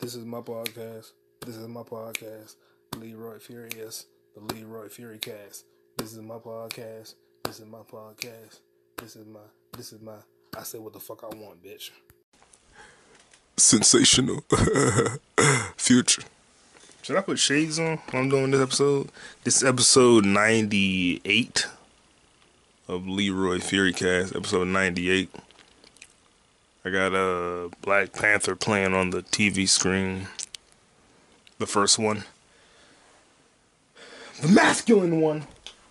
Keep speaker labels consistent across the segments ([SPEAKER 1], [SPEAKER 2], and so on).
[SPEAKER 1] This is my podcast. This is my podcast. Leroy Furious, the Leroy Furicast. This is my podcast. This is my podcast. This is my. This is my. I say what the fuck I want, bitch.
[SPEAKER 2] Sensational. Future.
[SPEAKER 1] Should I put shades on when I'm doing this episode? This is episode 98 of Leroy Furicast, episode 98. I got a uh, Black Panther playing on the TV screen. The first one. The masculine one.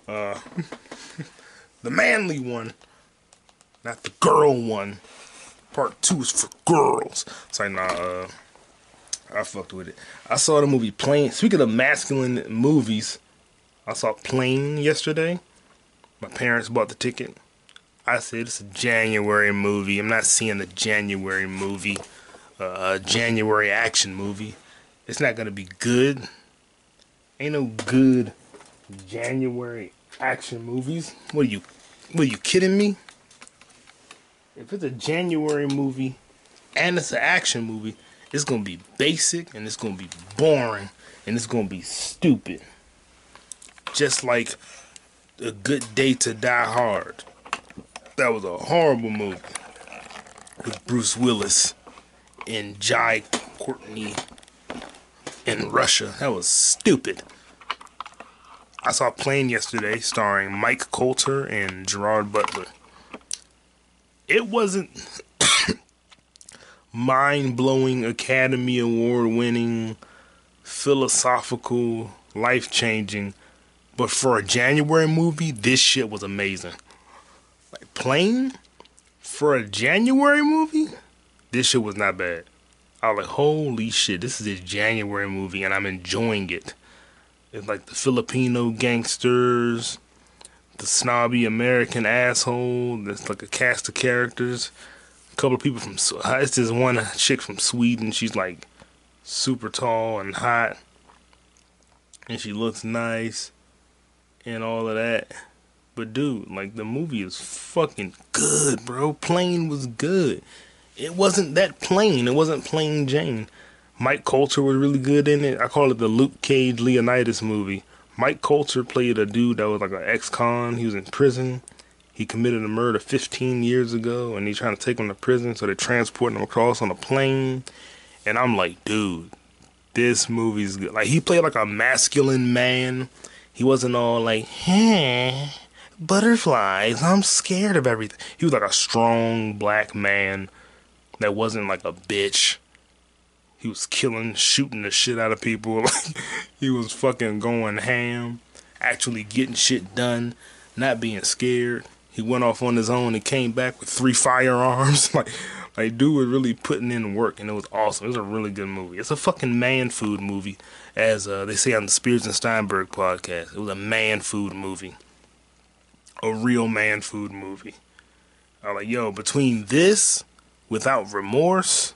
[SPEAKER 1] Uh, the manly one. Not the girl one. Part two is for girls. It's like, nah, uh, I fucked with it. I saw the movie Plane. Speaking of masculine movies, I saw Plane yesterday. My parents bought the ticket. I said it's a January movie. I'm not seeing a January movie, uh, a January action movie. It's not gonna be good. Ain't no good January action movies. What are you? What are you kidding me? If it's a January movie and it's an action movie, it's gonna be basic and it's gonna be boring and it's gonna be stupid. Just like a good day to die hard. That was a horrible movie with Bruce Willis and Jai Courtney in Russia. That was stupid. I saw Plane yesterday starring Mike Colter and Gerard Butler. It wasn't mind blowing, Academy Award winning, philosophical, life changing, but for a January movie, this shit was amazing. Like Plane for a January movie, this shit was not bad. I was like, holy shit, this is a January movie and I'm enjoying it. It's like the Filipino gangsters, the snobby American asshole. There's like a cast of characters. A couple of people from. Uh, it's this one chick from Sweden. She's like super tall and hot. And she looks nice and all of that. But dude, like the movie is fucking good, bro. Plane was good. It wasn't that plain. It wasn't plain Jane. Mike Colter was really good in it. I call it the Luke Cage Leonidas movie. Mike Colter played a dude that was like an ex-con. He was in prison. He committed a murder 15 years ago, and he's trying to take him to prison, so they're transporting him across on a plane. And I'm like, dude, this movie's good. Like he played like a masculine man. He wasn't all like, hey, butterflies. I'm scared of everything. He was like a strong black man that wasn't like a bitch. He was killing, shooting the shit out of people. he was fucking going ham, actually getting shit done, not being scared. He went off on his own and came back with three firearms. like, like dude was really putting in work, and it was awesome. It was a really good movie. It's a fucking man food movie, as uh, they say on the Spears and Steinberg podcast. It was a man food movie, a real man food movie. I was like, yo, between this, without remorse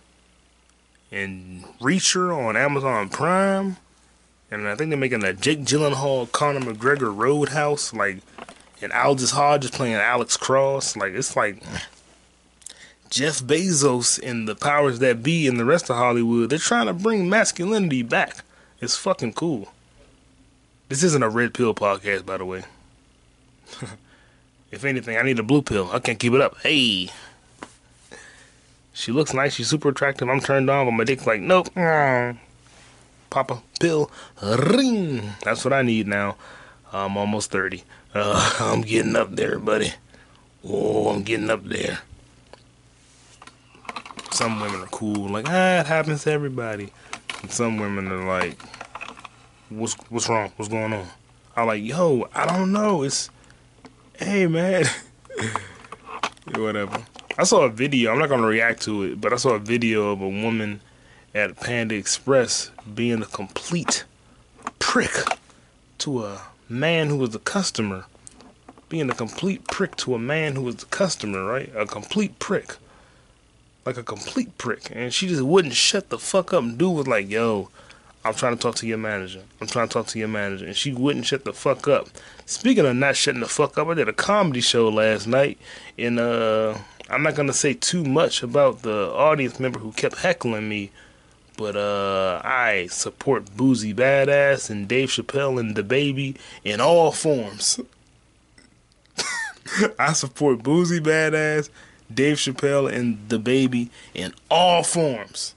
[SPEAKER 1] and Reacher on Amazon Prime. And I think they're making a Jake Gyllenhaal, Conor McGregor Roadhouse, like, and Aldis Hodge is playing Alex Cross. Like, it's like Jeff Bezos and the powers that be and the rest of Hollywood, they're trying to bring masculinity back. It's fucking cool. This isn't a red pill podcast, by the way. if anything, I need a blue pill. I can't keep it up. Hey. She looks nice. She's super attractive. I'm turned on, but my dick's like, nope. Pop a pill. Ring. That's what I need now. I'm almost 30. Uh, I'm getting up there, buddy. Oh, I'm getting up there. Some women are cool, like, ah, it happens to everybody. And some women are like, what's what's wrong? What's going on? I'm like, yo, I don't know. It's, hey, man. Whatever. I saw a video. I'm not gonna react to it, but I saw a video of a woman at Panda Express being a complete prick to a man who was a customer. Being a complete prick to a man who was the customer, right? A complete prick. Like a complete prick. And she just wouldn't shut the fuck up. And dude was like, yo, I'm trying to talk to your manager. I'm trying to talk to your manager. And she wouldn't shut the fuck up. Speaking of not shutting the fuck up, I did a comedy show last night And uh I'm not gonna say too much about the audience member who kept heckling me, But uh I support Boosie Badass and Dave Chappelle and the baby in all forms. I support Boosie Badass, Dave Chappelle, and the baby in all forms.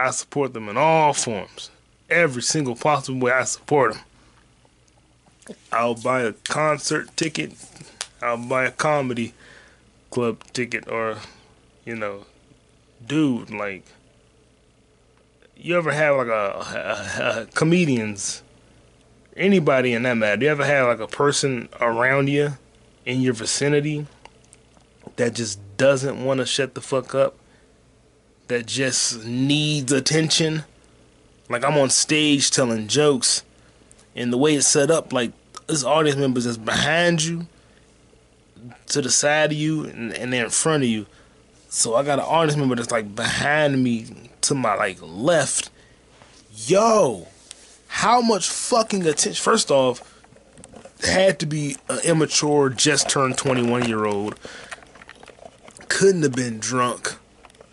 [SPEAKER 1] I support them in all forms. Every single possible way I support them. I'll buy a concert ticket. I'll buy a comedy club ticket or, you know, dude, like, you ever have like a, a, a comedians, anybody in that matter, Do you ever have like a person around you in your vicinity that just doesn't want to shut the fuck up? That just needs attention? Like I'm on stage telling jokes, and the way it's set up, like this audience members is behind you, to the side of you, and, and they're in front of you. So I got an audience member that's like behind me to my like left. Yo, how much fucking attention? First off, had to be an immature, just turned 21 year old. Couldn't have been drunk.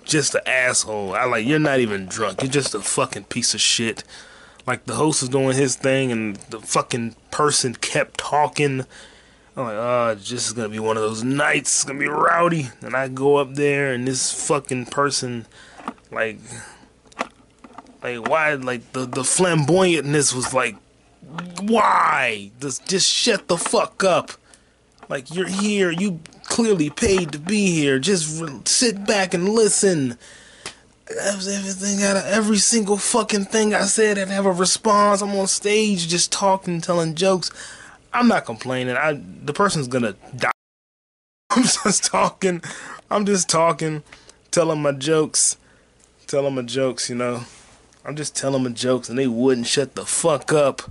[SPEAKER 1] Just an asshole. I like, you're not even drunk. You're just a fucking piece of shit. Like, the host was doing his thing, and the fucking person kept talking. I'm like, oh, this is gonna be one of those nights. It's gonna be rowdy. And I go up there, and this fucking person, like, like why? Like the the flamboyantness was like, why? Just just shut the fuck up. Like you're here, you clearly paid to be here. Just sit back and listen. That was everything out of every single fucking thing I said and have a response. I'm on stage just talking, telling jokes. I'm not complaining. I the person's gonna die. I'm just talking. I'm just talking, telling my jokes, telling my jokes. You know, I'm just telling my jokes, and they wouldn't shut the fuck up.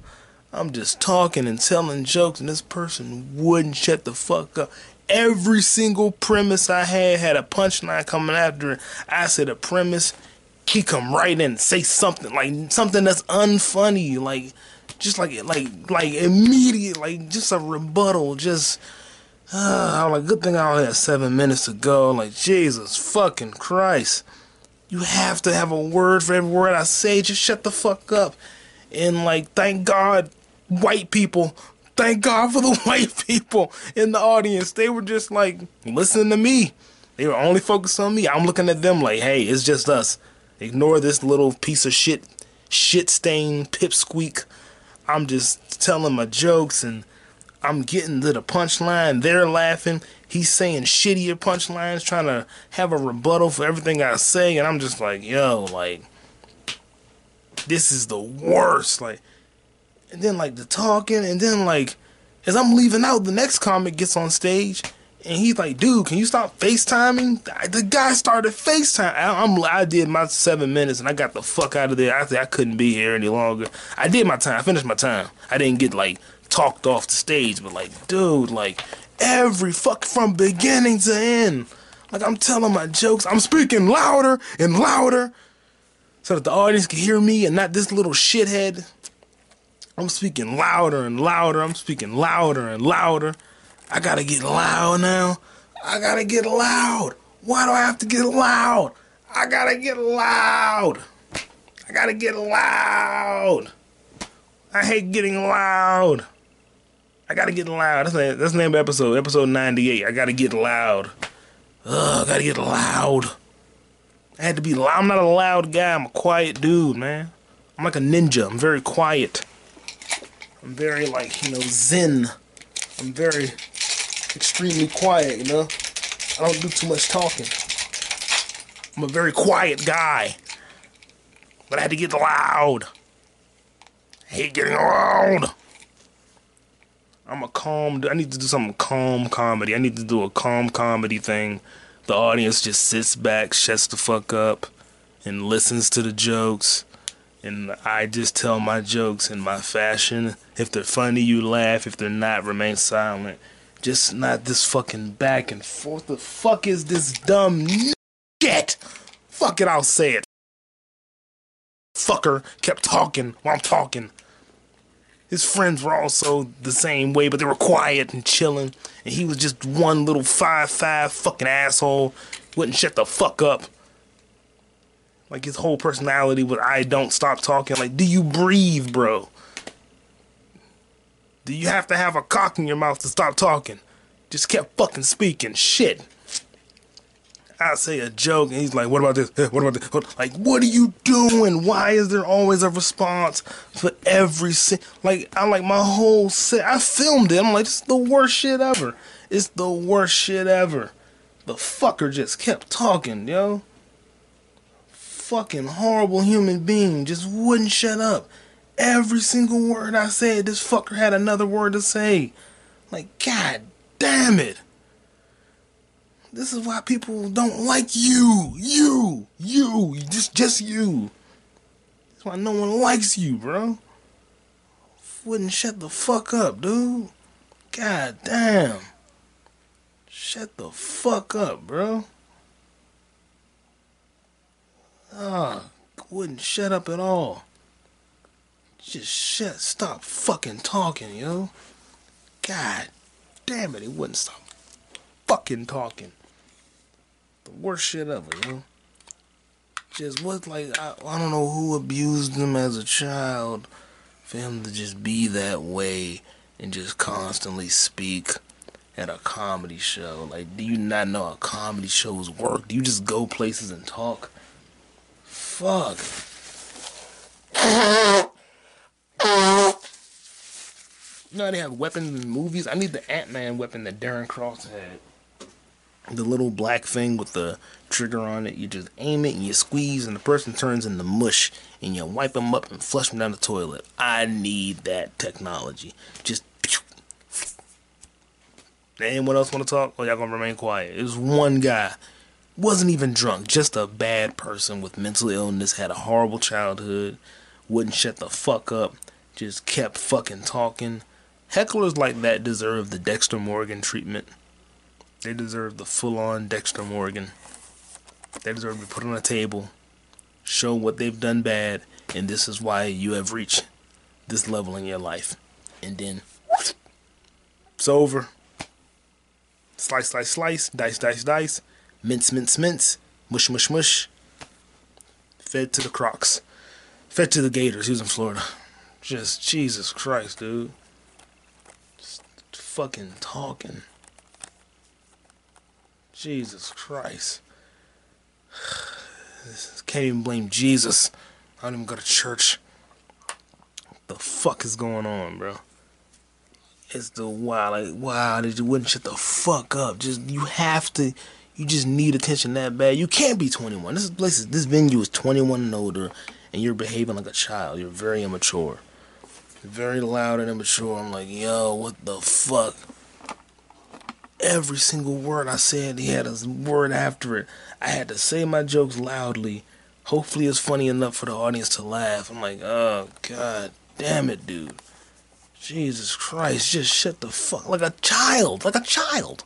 [SPEAKER 1] I'm just talking and telling jokes, and this person wouldn't shut the fuck up. Every single premise I had had a punchline coming after it. I said a premise, he come right in say something like something that's unfunny, like just like like like immediate, like just a rebuttal, just. Uh, I'm like, good thing I only had seven minutes to go. Like, Jesus fucking Christ. You have to have a word for every word I say. Just shut the fuck up. And, like, thank God, white people, thank God for the white people in the audience. They were just like, listening to me. They were only focused on me. I'm looking at them like, hey, it's just us. Ignore this little piece of shit, shit stain, pipsqueak. I'm just telling my jokes and I'm getting to the punchline. They're laughing. He's saying shittier punchlines, trying to have a rebuttal for everything I say. And I'm just like, yo, like, this is the worst. Like, and then, like, the talking. And then, like, as I'm leaving out, the next comic gets on stage. And he's like, dude, can you stop FaceTiming? The guy started FaceTime. I, I'm, I did my seven minutes and I got the fuck out of there. I I couldn't be here any longer. I did my time. I finished my time. I didn't get, like, talked off the stage, but like, dude, like every fuck from beginning to end. Like I'm telling my jokes, I'm speaking louder and louder so that the audience can hear me and not this little shithead. I'm speaking louder and louder. I'm speaking louder and louder. I gotta get loud now. I gotta get loud. Why do I have to get loud? I gotta get loud. I gotta get loud. I hate getting loud. I gotta get loud. That's the, that's the name of the episode. Episode 98. I gotta get loud. Ugh, I gotta get loud. I had to be loud. I'm not a loud guy. I'm a quiet dude, man. I'm like a ninja. I'm very quiet. I'm very, like, you know, zen. I'm very extremely quiet, you know? I don't do too much talking. I'm a very quiet guy. But I had to get loud. I hate getting loud. I'm a calm. I need to do some calm comedy. I need to do a calm comedy thing. The audience just sits back, shuts the fuck up, and listens to the jokes. And I just tell my jokes in my fashion. If they're funny, you laugh. If they're not, remain silent. Just not this fucking back and forth. The fuck is this dumb shit? Fuck it, I'll say it. Fucker kept talking while I'm talking. His friends were also the same way, but they were quiet and chilling. And he was just one little five five fucking asshole. Wouldn't shut the fuck up. Like his whole personality was I don't stop talking. Like, do you breathe, bro? Do you have to have a cock in your mouth to stop talking? Just kept fucking speaking shit. I say a joke and he's like, "What about this? What about this?" Like, what are you doing? Why is there always a response for every like? I like my whole set. I filmed it. I'm like, is the worst shit ever. It's the worst shit ever. The fucker just kept talking, yo. Fucking horrible human being just wouldn't shut up. Every single word I said, this fucker had another word to say. Like, god damn it. This is why people don't like you. You. You. Just just you. That's why no one likes you, bro. Wouldn't shut the fuck up, dude. God damn. Shut the fuck up, bro. Ah, wouldn't shut up at all. Just shut, stop fucking talking, yo. God damn it, he wouldn't stop fucking talking. The worst shit ever, yo. Just what, like, I, I don't know who abused him as a child for him to just be that way and just constantly speak at a comedy show. Like, do you not know how comedy shows work? Do you just go places and talk? Fuck. You they have weapons in movies? I need the Ant Man weapon that Darren Cross had. The little black thing with the trigger on it. You just aim it and you squeeze, and the person turns into mush, and you wipe them up and flush them down the toilet. I need that technology. Just. Anyone else want to talk? Or y'all gonna remain quiet? It was one guy. Wasn't even drunk, just a bad person with mental illness, had a horrible childhood, wouldn't shut the fuck up, just kept fucking talking. Hecklers like that deserve the Dexter Morgan treatment. They deserve the full on Dexter Morgan. They deserve to be put on a table, show what they've done bad, and this is why you have reached this level in your life. And then it's over. Slice, slice, slice, dice, dice, dice, mince, mince, mince, mush, mush, mush. Fed to the Crocs. Fed to the Gators. He was in Florida. Just Jesus Christ, dude. Just fucking talking. Jesus Christ. Can't even blame Jesus. I don't even go to church. What the fuck is going on, bro? It's the wow, like wow, that you wouldn't shut the fuck up. Just you have to, you just need attention that bad. You can't be 21. This place, is, this venue is 21 and older, and you're behaving like a child. You're very immature, very loud and immature. I'm like, yo, what the fuck? Every single word I said, he had a word after it. I had to say my jokes loudly. Hopefully, it's funny enough for the audience to laugh. I'm like, oh god damn it, dude. Jesus Christ, just shut the fuck like a child, like a child.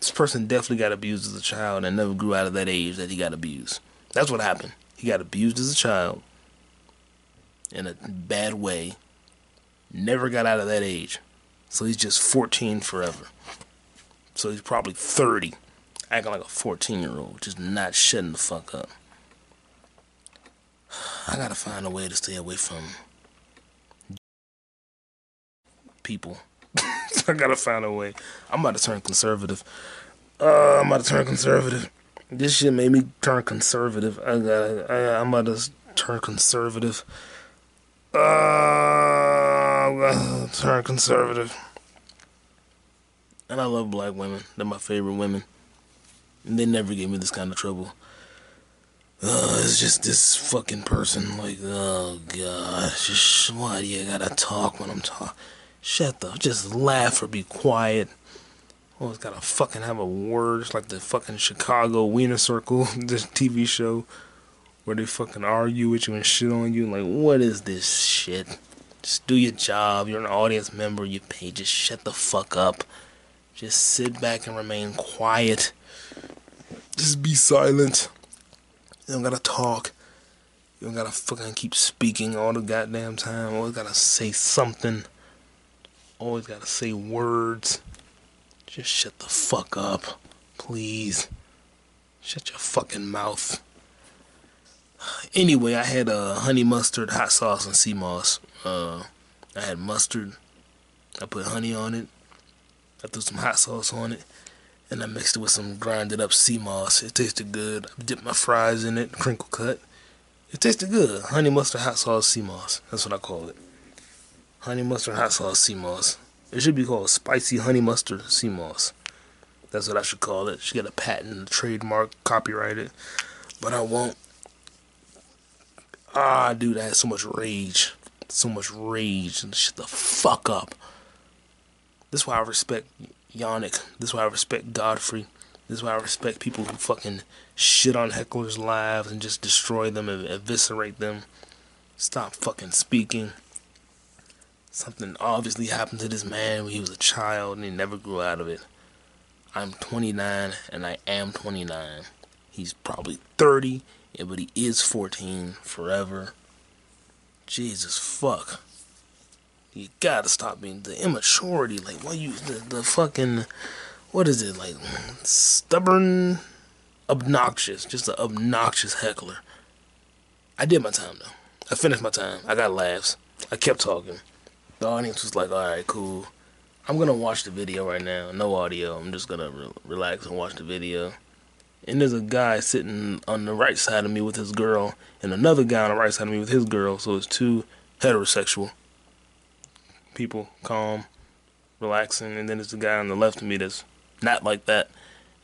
[SPEAKER 1] This person definitely got abused as a child and never grew out of that age that he got abused. That's what happened. He got abused as a child in a bad way. Never got out of that age. So he's just 14 forever. So he's probably 30, acting like a 14 year old, just not shutting the fuck up. I gotta find a way to stay away from people. I gotta find a way. I'm about to turn conservative. Uh, I'm about to turn conservative. This shit made me turn conservative. I gotta. I, I'm about to turn conservative. Uh, I'm turn conservative. And I love black women. They're my favorite women. And they never gave me this kind of trouble. Uh, it's just this fucking person. Like, oh god, just why do you gotta talk when I'm talking? Shut the, just laugh or be quiet. Always gotta fucking have a word. It's like the fucking Chicago Wiener Circle, this TV show where they fucking argue with you and shit on you. Like, what is this shit? Just do your job. You're an audience member. You pay. Just shut the fuck up. Just sit back and remain quiet. Just be silent. You don't gotta talk. You don't gotta fucking keep speaking all the goddamn time. Always gotta say something. Always gotta say words. Just shut the fuck up. Please. Shut your fucking mouth. Anyway, I had uh, honey mustard, hot sauce, and sea moss. Uh, I had mustard. I put honey on it. I threw some hot sauce on it. And I mixed it with some grinded up sea moss. It tasted good. I dipped my fries in it, crinkle cut. It tasted good. Honey mustard, hot sauce, sea moss. That's what I call it. Honey mustard, hot sauce, sea moss. It should be called spicy honey mustard, sea moss. That's what I should call it. Should get a patent, a trademark, copyrighted. But I won't. Ah, dude, I had so much rage. So much rage. And shut the fuck up. This is why I respect Yannick. This is why I respect Godfrey. This is why I respect people who fucking shit on hecklers' lives and just destroy them and eviscerate them. Stop fucking speaking. Something obviously happened to this man when he was a child and he never grew out of it. I'm 29 and I am 29. He's probably 30, but he is 14 forever. Jesus fuck. You gotta stop being the immaturity. Like, what you, the, the fucking, what is it, like, stubborn, obnoxious, just an obnoxious heckler. I did my time though. I finished my time. I got laughs. I kept talking. The audience was like, alright, cool. I'm gonna watch the video right now. No audio. I'm just gonna re- relax and watch the video. And there's a guy sitting on the right side of me with his girl, and another guy on the right side of me with his girl. So it's two heterosexual people, calm, relaxing. And then there's the guy on the left of me that's not like that.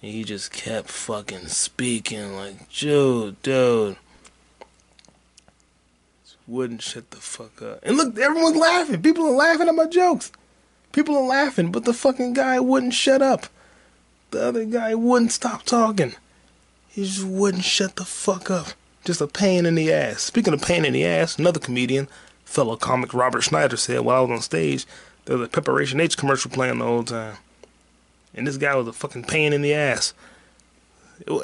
[SPEAKER 1] And he just kept fucking speaking like, dude, dude. Wouldn't shut the fuck up. And look, everyone's laughing. People are laughing at my jokes. People are laughing, but the fucking guy wouldn't shut up. The other guy wouldn't stop talking. He just wouldn't shut the fuck up. Just a pain in the ass. Speaking of pain in the ass, another comedian, fellow comic Robert Schneider said while I was on stage, there was a Preparation H commercial playing the whole time. And this guy was a fucking pain in the ass.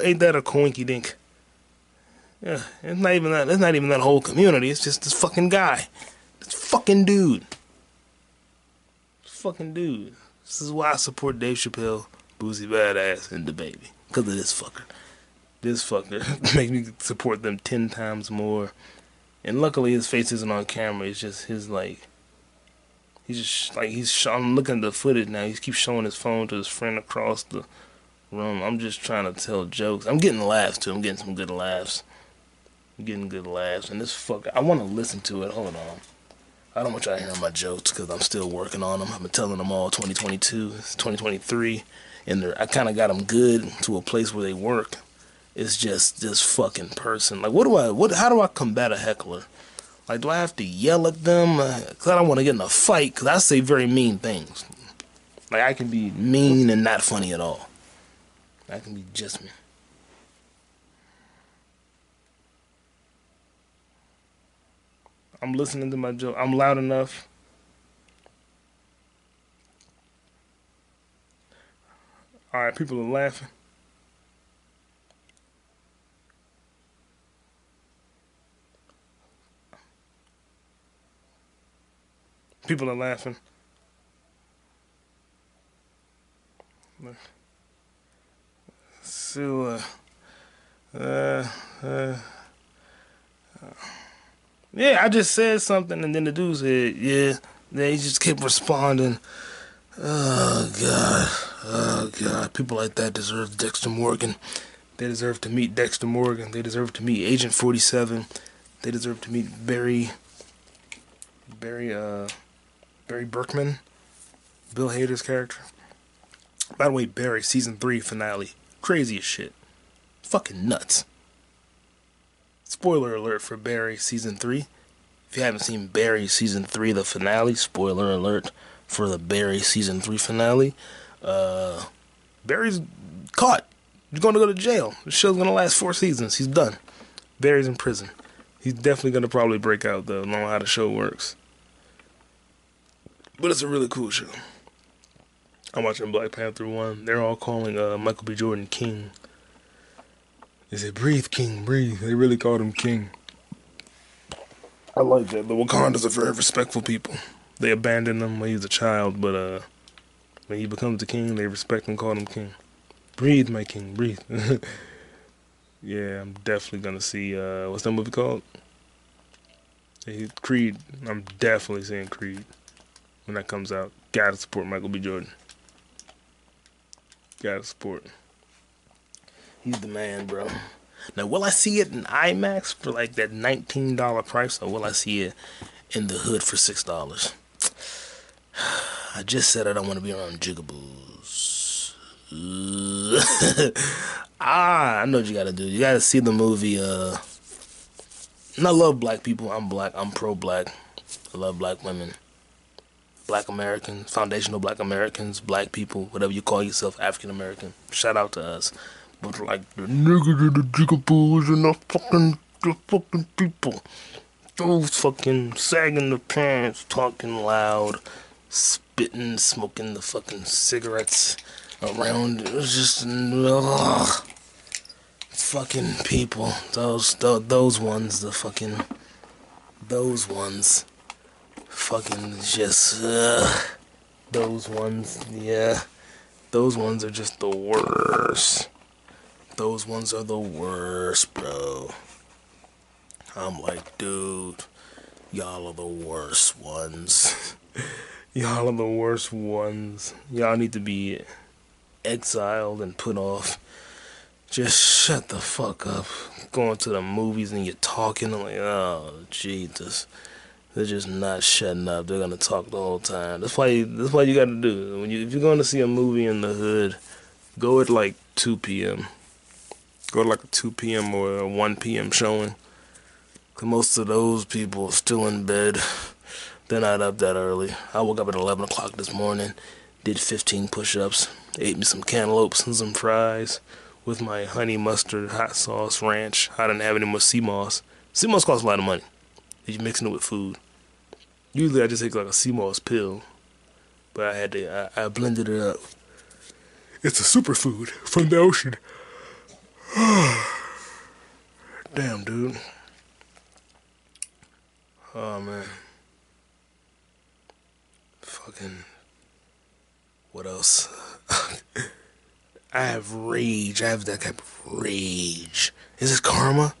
[SPEAKER 1] Ain't that a coinky dink? Yeah, it's not even that. It's not even that whole community. It's just this fucking guy, this fucking dude this fucking dude. This is why I support Dave Chappelle, Boosie Badass, and the baby. Because of this fucker. This fucker makes me support them ten times more. And luckily his face isn't on camera. It's just his like. He's just like he's. I'm looking at the footage now. He keeps showing his phone to his friend across the room. I'm just trying to tell jokes. I'm getting laughs too. I'm getting some good laughs. Getting good laughs. And this fuck, I want to listen to it. Hold on. I don't want y'all hearing my jokes because I'm still working on them. I've been telling them all 2022, 2023, and I kind of got them good to a place where they work. It's just this fucking person. Like, what do I? What? How do I combat a heckler? Like, do I have to yell at them? Uh, because I don't want to get in a fight. Because I say very mean things. Like, I can be mean and not funny at all. I can be just me. I'm listening to my joke. I'm loud enough. All right, people are laughing. People are laughing. So, uh, uh, uh, uh yeah, I just said something, and then the dude said, yeah. Then he just kept responding. Oh, God. Oh, God. People like that deserve Dexter Morgan. They deserve to meet Dexter Morgan. They deserve to meet Agent 47. They deserve to meet Barry. Barry, uh, Barry Berkman. Bill Hader's character. By the way, Barry, season 3 finale. Crazy as shit. Fucking nuts. Spoiler alert for Barry season three. If you haven't seen Barry season three, the finale, spoiler alert for the Barry season three finale. Uh, Barry's caught. He's going to go to jail. The show's going to last four seasons. He's done. Barry's in prison. He's definitely going to probably break out, though, know how the show works. But it's a really cool show. I'm watching Black Panther 1. They're all calling uh, Michael B. Jordan King. They said, breathe, King, breathe. They really called him King. I like that. The Wakandas are very respectful people. They abandoned him when he was a child, but uh, when he becomes the king, they respect and call him king. Breathe, my king, breathe. Yeah, I'm definitely gonna see. Uh, what's that movie called? Creed. I'm definitely seeing Creed when that comes out. Gotta support Michael B. Jordan. Gotta support. He's the man, bro. Now, will I see it in IMAX for like that $19 price, or will I see it in the hood for $6? I just said I don't want to be around jigaboos. ah, I know what you gotta do. You gotta see the movie, uh, and I love black people. I'm black. I'm pro black. I love black women. Black Americans, foundational black Americans, black people, whatever you call yourself, African American. Shout out to us. But like the niggas and the jigaboos and the fucking the fucking people. Those fucking sagging the pants, talking loud, spitting, smoking the fucking cigarettes around. It was just ugh fucking people. Those th- those ones, the fucking those ones. Fucking just uh, those ones, yeah. Those ones are just the worst. Those ones are the worst, bro. I'm like, dude, y'all are the worst ones. y'all are the worst ones. Y'all need to be exiled and put off just shut the fuck up. Going to the movies and you're talking. I'm like, oh Jesus. They're just not shutting up. They're gonna talk the whole time. That's why. That's why you got to do. When you if you're going to see a movie in the hood, go at like 2 p.m. Go to like a 2 p.m. or a 1 p.m. showing. Cause most of those people are still in bed. They're not up that early. I woke up at 11 o'clock this morning, did 15 push-ups, ate me some cantaloupes and some fries with my honey mustard hot sauce ranch. I didn't have any more sea moss. Sea moss costs a lot of money if you're mixing it with food. Usually I just take like a sea moss pill, but I had to I, I blended it up. It's a superfood from the ocean. Damn, dude. Oh man. Fucking. What else? I have rage. I have that type of rage. Is this karma?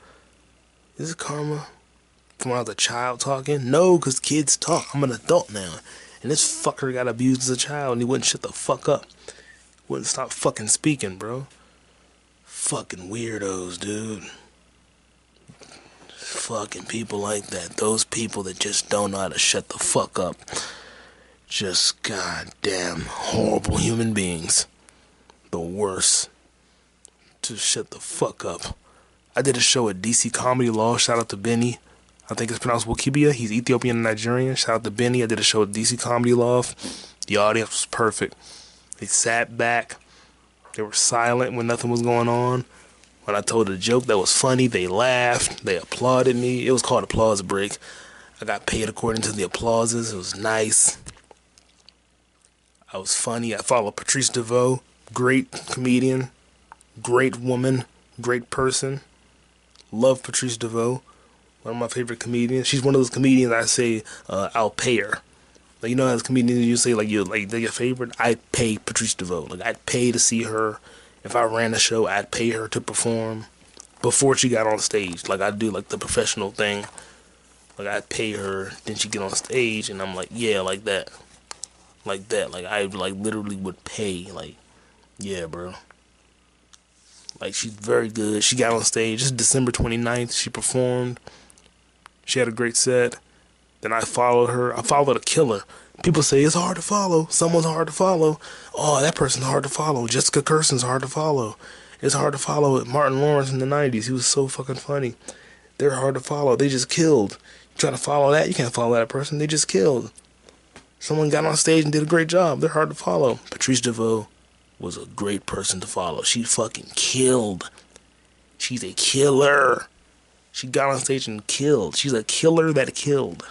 [SPEAKER 1] Is this karma? From when I was a child talking? No, because kids talk. I'm an adult now. And this fucker got abused as a child and he wouldn't shut the fuck up. Wouldn't stop fucking speaking, bro. Fucking weirdos, dude. Fucking people like that. Those people that just don't know how to shut the fuck up. Just goddamn horrible human beings the worst. To shut the fuck up. I did a show at DC Comedy Loft. Shout out to Benny. I think it's pronounced Wikibia. He's Ethiopian and Nigerian. Shout out to Benny. I did a show at DC Comedy Loft. The audience was perfect. They sat back. They were silent when nothing was going on. When I told a joke that was funny, they laughed. They applauded me. It was called Applause Break. I got paid according to the applauses. It was nice. I was funny. I followed Patrice DeVoe great comedian, great woman, great person. Love Patrice DeVoe, one of my favorite comedians. She's one of those comedians I say uh, I'll pay her. Like you know, as comedians, you say like you like they're your favorite. I'd pay Patrice DeVoe. Like I'd pay to see her. If I ran a show, I'd pay her to perform before she got on stage. Like I do like the professional thing. Like I'd pay her, then she get on stage, and I'm like, yeah, like that, like that. Like I like literally would pay like yeah, bro. Like she's very good. She got on stage. This is December 29th. She performed. She had a great set. Then I followed her. I followed a killer. People say it's hard to follow. Someone's hard to follow. Oh, that person's hard to follow. Jessica Kirson's hard to follow. It's hard to follow Martin Lawrence in the 90s. He was so fucking funny. They're hard to follow. They just killed. You try to follow that, you can't follow that person. They just killed. Someone got on stage and did a great job. They're hard to follow. Patrice DeVoe, was a great person to follow. She fucking killed. She's a killer. She got on stage and killed. She's a killer that killed.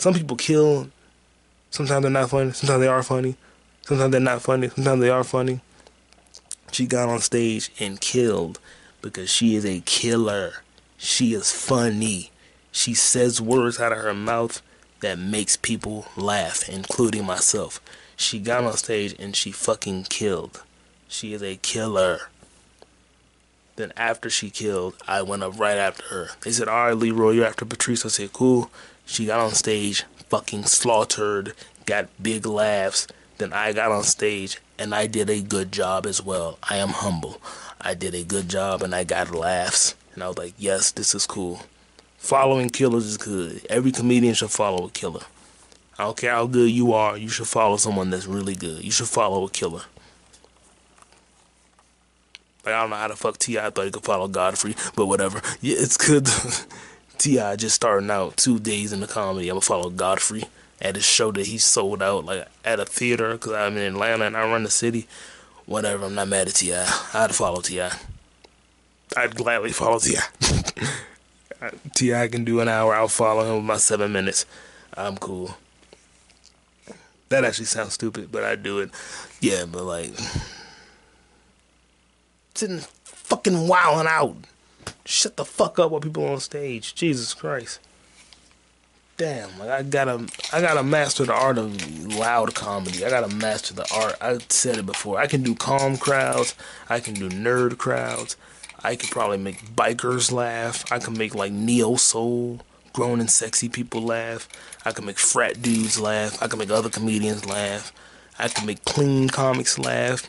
[SPEAKER 1] Some people kill. Sometimes they're not funny. Sometimes they are funny. Sometimes they're not funny. Sometimes they are funny. She got on stage and killed because she is a killer. She is funny. She says words out of her mouth that makes people laugh, including myself. She got on stage and she fucking killed. She is a killer. Then after she killed, I went up right after her. They said, "All right, Leroy, you're after Patrice." I said, "Cool." She got on stage, fucking slaughtered, got big laughs. Then I got on stage and I did a good job as well. I am humble. I did a good job and I got laughs. And I was like, yes, this is cool. Following killers is good. Every comedian should follow a killer. I don't care how good you are, you should follow someone that's really good. You should follow a killer. Like, I don't know how the fuck T.I. thought he could follow Godfrey, but whatever. Yeah, it's good. T.I. just starting out two days in the comedy. I'm gonna follow Godfrey at his show that he sold out, like at a theater, because I'm in Atlanta and I run the city. Whatever, I'm not mad at T.I. I'd follow T.I. I'd gladly follow T.I. T.I. can do an hour, I'll follow him with my seven minutes. I'm cool. That actually sounds stupid, but I do it. Yeah, but like sitting fucking wilding out. Shut the fuck up while people on stage. Jesus Christ. Damn, like I gotta I gotta master the art of loud comedy. I gotta master the art. I said it before. I can do calm crowds, I can do nerd crowds, I could probably make bikers laugh, I can make like neo soul, grown and sexy people laugh, I can make frat dudes laugh, I can make other comedians laugh, I can make clean comics laugh.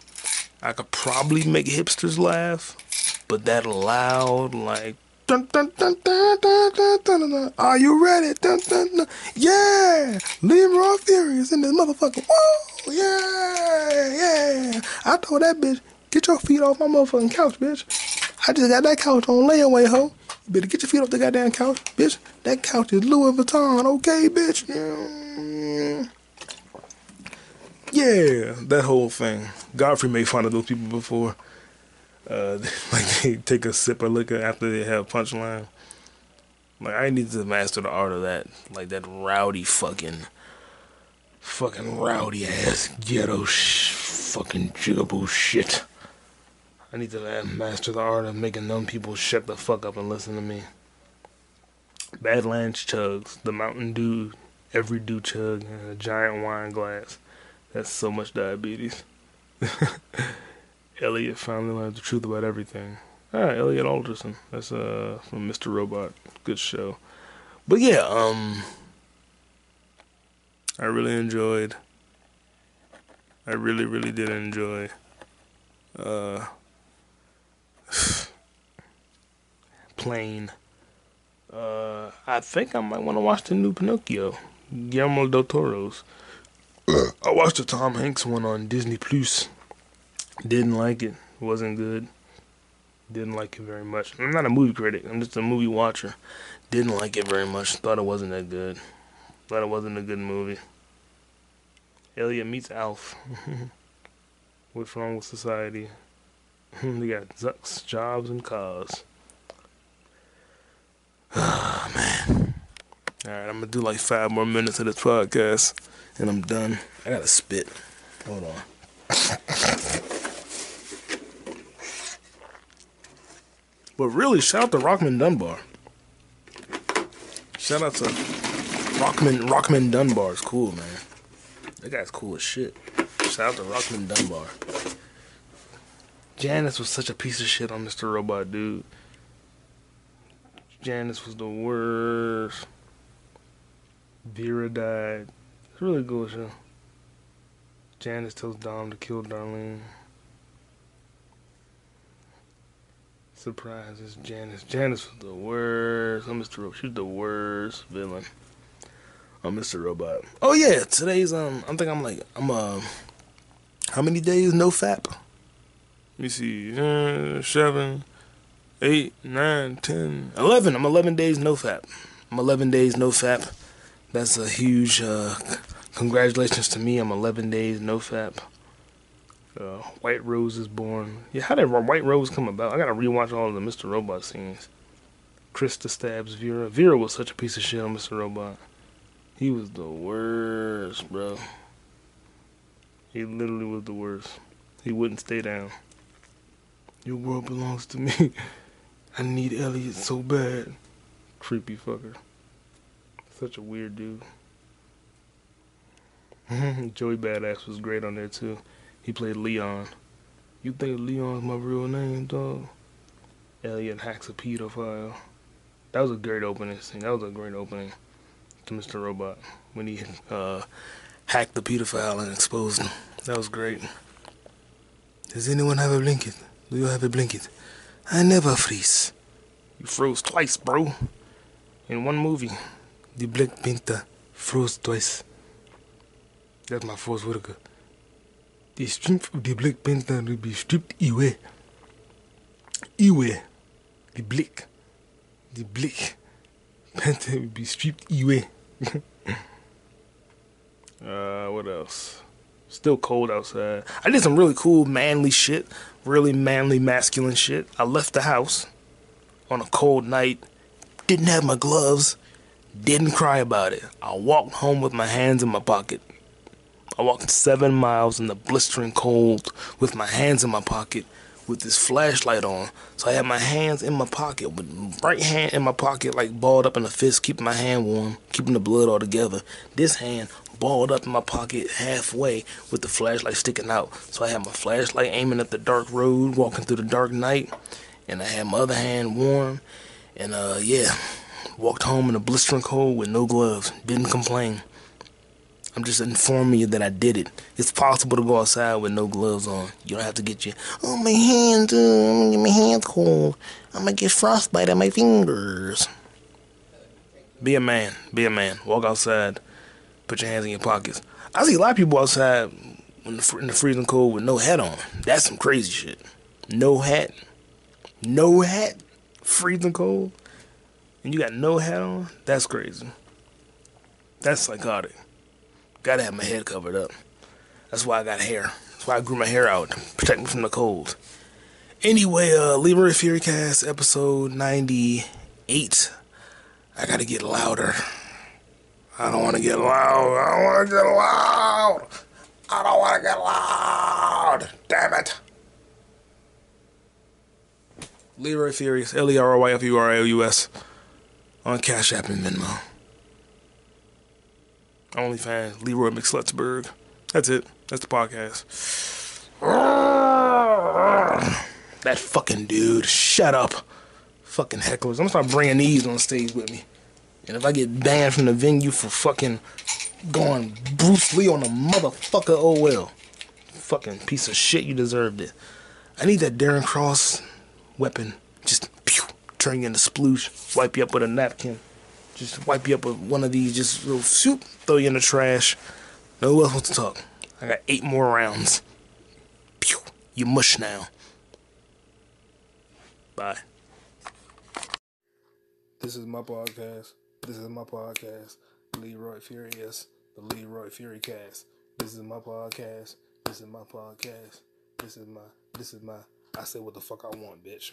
[SPEAKER 1] I could probably make hipsters laugh, but that loud like dun, dun, dun, dun, dun, dun, dun, dun. Are you ready? Dun, dun, dun. Yeah, Leroy is in this motherfucker. Whoa, yeah, yeah. I told that bitch, get your feet off my motherfucking couch, bitch. I just got that couch on layaway, hoe. You better get your feet off the goddamn couch, bitch. That couch is Louis Vuitton, okay, bitch. Yeah. yeah, that whole thing. Godfrey made fun of those people before. Uh, like they take a sip of liquor after they have punchline. Like I need to master the art of that. Like that rowdy fucking, fucking rowdy ass ghetto sh- fucking jigaboo shit. I need to master the art of making them people shut the fuck up and listen to me. Badlands chugs, the Mountain Dew, every Dew chug, and a giant wine glass. That's so much diabetes. Elliot finally learned the truth about everything. Ah, Elliot Alderson. That's uh from Mr. Robot. Good show. But yeah, um I really enjoyed I really, really did enjoy uh Plane. Uh I think I might want to watch the new Pinocchio. Guillermo del Toro's. I watched the Tom Hanks one on Disney Plus. Didn't like it. Wasn't good. Didn't like it very much. I'm not a movie critic. I'm just a movie watcher. Didn't like it very much. Thought it wasn't that good. Thought it wasn't a good movie. Elliot meets Alf. What's wrong with society? they got Zucks, jobs, and cars. Oh, man. Alright, I'm gonna do like five more minutes of this podcast and I'm done. I gotta spit. Hold on. but really, shout out to Rockmond Dunbar. Shout out to Rockmond Rockmond Dunbar. Is cool, man. That guy's cool as shit. Shout out to Rockmond Dunbar. Janice was such a piece of shit on Mr. Robot, dude. Janice was the worst. Vera died. It's really good show. Janice tells Dom to kill Darlene. Surprises Janice. Janice was the worst. I'm Mr. Robot. She's the worst villain. I'm Mr. Robot. Oh yeah, today's um. I think I'm like I'm uh. How many days no fap? Let me see. Uh, seven, eight, nine, ten, eleven. I'm eleven days no fap. I'm eleven days no fap. That's a huge uh, congratulations to me. I'm 11 days no fap. Uh, White Rose is born. Yeah, how did White Rose come about? I gotta rewatch all of the Mr. Robot scenes. Krista stabs Vera. Vera was such a piece of shit on Mr. Robot. He was the worst, bro. He literally was the worst. He wouldn't stay down. Your world belongs to me. I need Elliot so bad. Creepy fucker. Such a weird dude. Joey Badass was great on there too. He played Leon. You think Leon's my real name, dog? Elliot hacks a pedophile. That was a great opening scene. That was a great opening to Mr. Robot when he uh, hacked the pedophile and exposed him. That was great. Does anyone have a blanket? Do you have a blanket? I never freeze. You froze twice, bro. In one movie. The Black Panther froze twice. That's my Forest Whitaker. The strength of the Black Panther will be stripped away. Away. The Black. The Black Panther will be stripped away. uh, what else? Still cold outside. I did some really cool manly shit. Really manly masculine shit. I left the house on a cold night. Didn't have my gloves. Didn't cry about it. I walked home with my hands in my pocket. I walked seven miles in the blistering cold with my hands in my pocket with this flashlight on. So I had my hands in my pocket, with right hand in my pocket, like balled up in a fist, keeping my hand warm, keeping the blood all together. This hand balled up in my pocket halfway with the flashlight sticking out. So I had my flashlight aiming at the dark road, walking through the dark night, and I had my other hand warm. And uh, yeah, walked home in the blistering cold with no gloves. Didn't complain. I'm just informing you that I did it. It's possible to go outside with no gloves on. You don't have to get your oh my hands, uh, I'm gonna get my hands cold. I'm gonna get frostbite on my fingers. Be a man. Be a man. Walk outside. Put your hands in your pockets. I see a lot of people outside in the, in the freezing cold with no hat on. That's some crazy shit. No hat. No hat. Freezing cold. And you got no hat on? That's crazy. That's psychotic. Gotta have my head covered up. That's why I got hair. That's why I grew my hair out protect me from the cold. Anyway, uh, Leroy Furicast episode 98. I gotta get louder. I don't wanna get loud. I don't wanna get loud. I don't wanna get loud. Damn it. Leroy Furious, L E R O Y F U R A O U S, on Cash App and Venmo. OnlyFans, Leroy McSlutsburg. That's it. That's the podcast. That fucking dude. Shut up. Fucking hecklers. I'm gonna start bringing these on stage with me. And if I get banned from the venue for fucking going Bruce Lee on a motherfucker, oh well. Fucking piece of shit, you deserved it. I need that Darren Cross weapon. Just pew, turn you into sploosh, wipe you up with a napkin. Just wipe you up with one of these, just little soup, throw you in the trash. No one else wants to talk. I got eight more rounds. Pew, you mush now. Bye. This is my podcast. This is my podcast. Leroy Furious, the Leroy Furicast. This is my podcast. This is my podcast. This is my. This is my. I say what the fuck I want, bitch.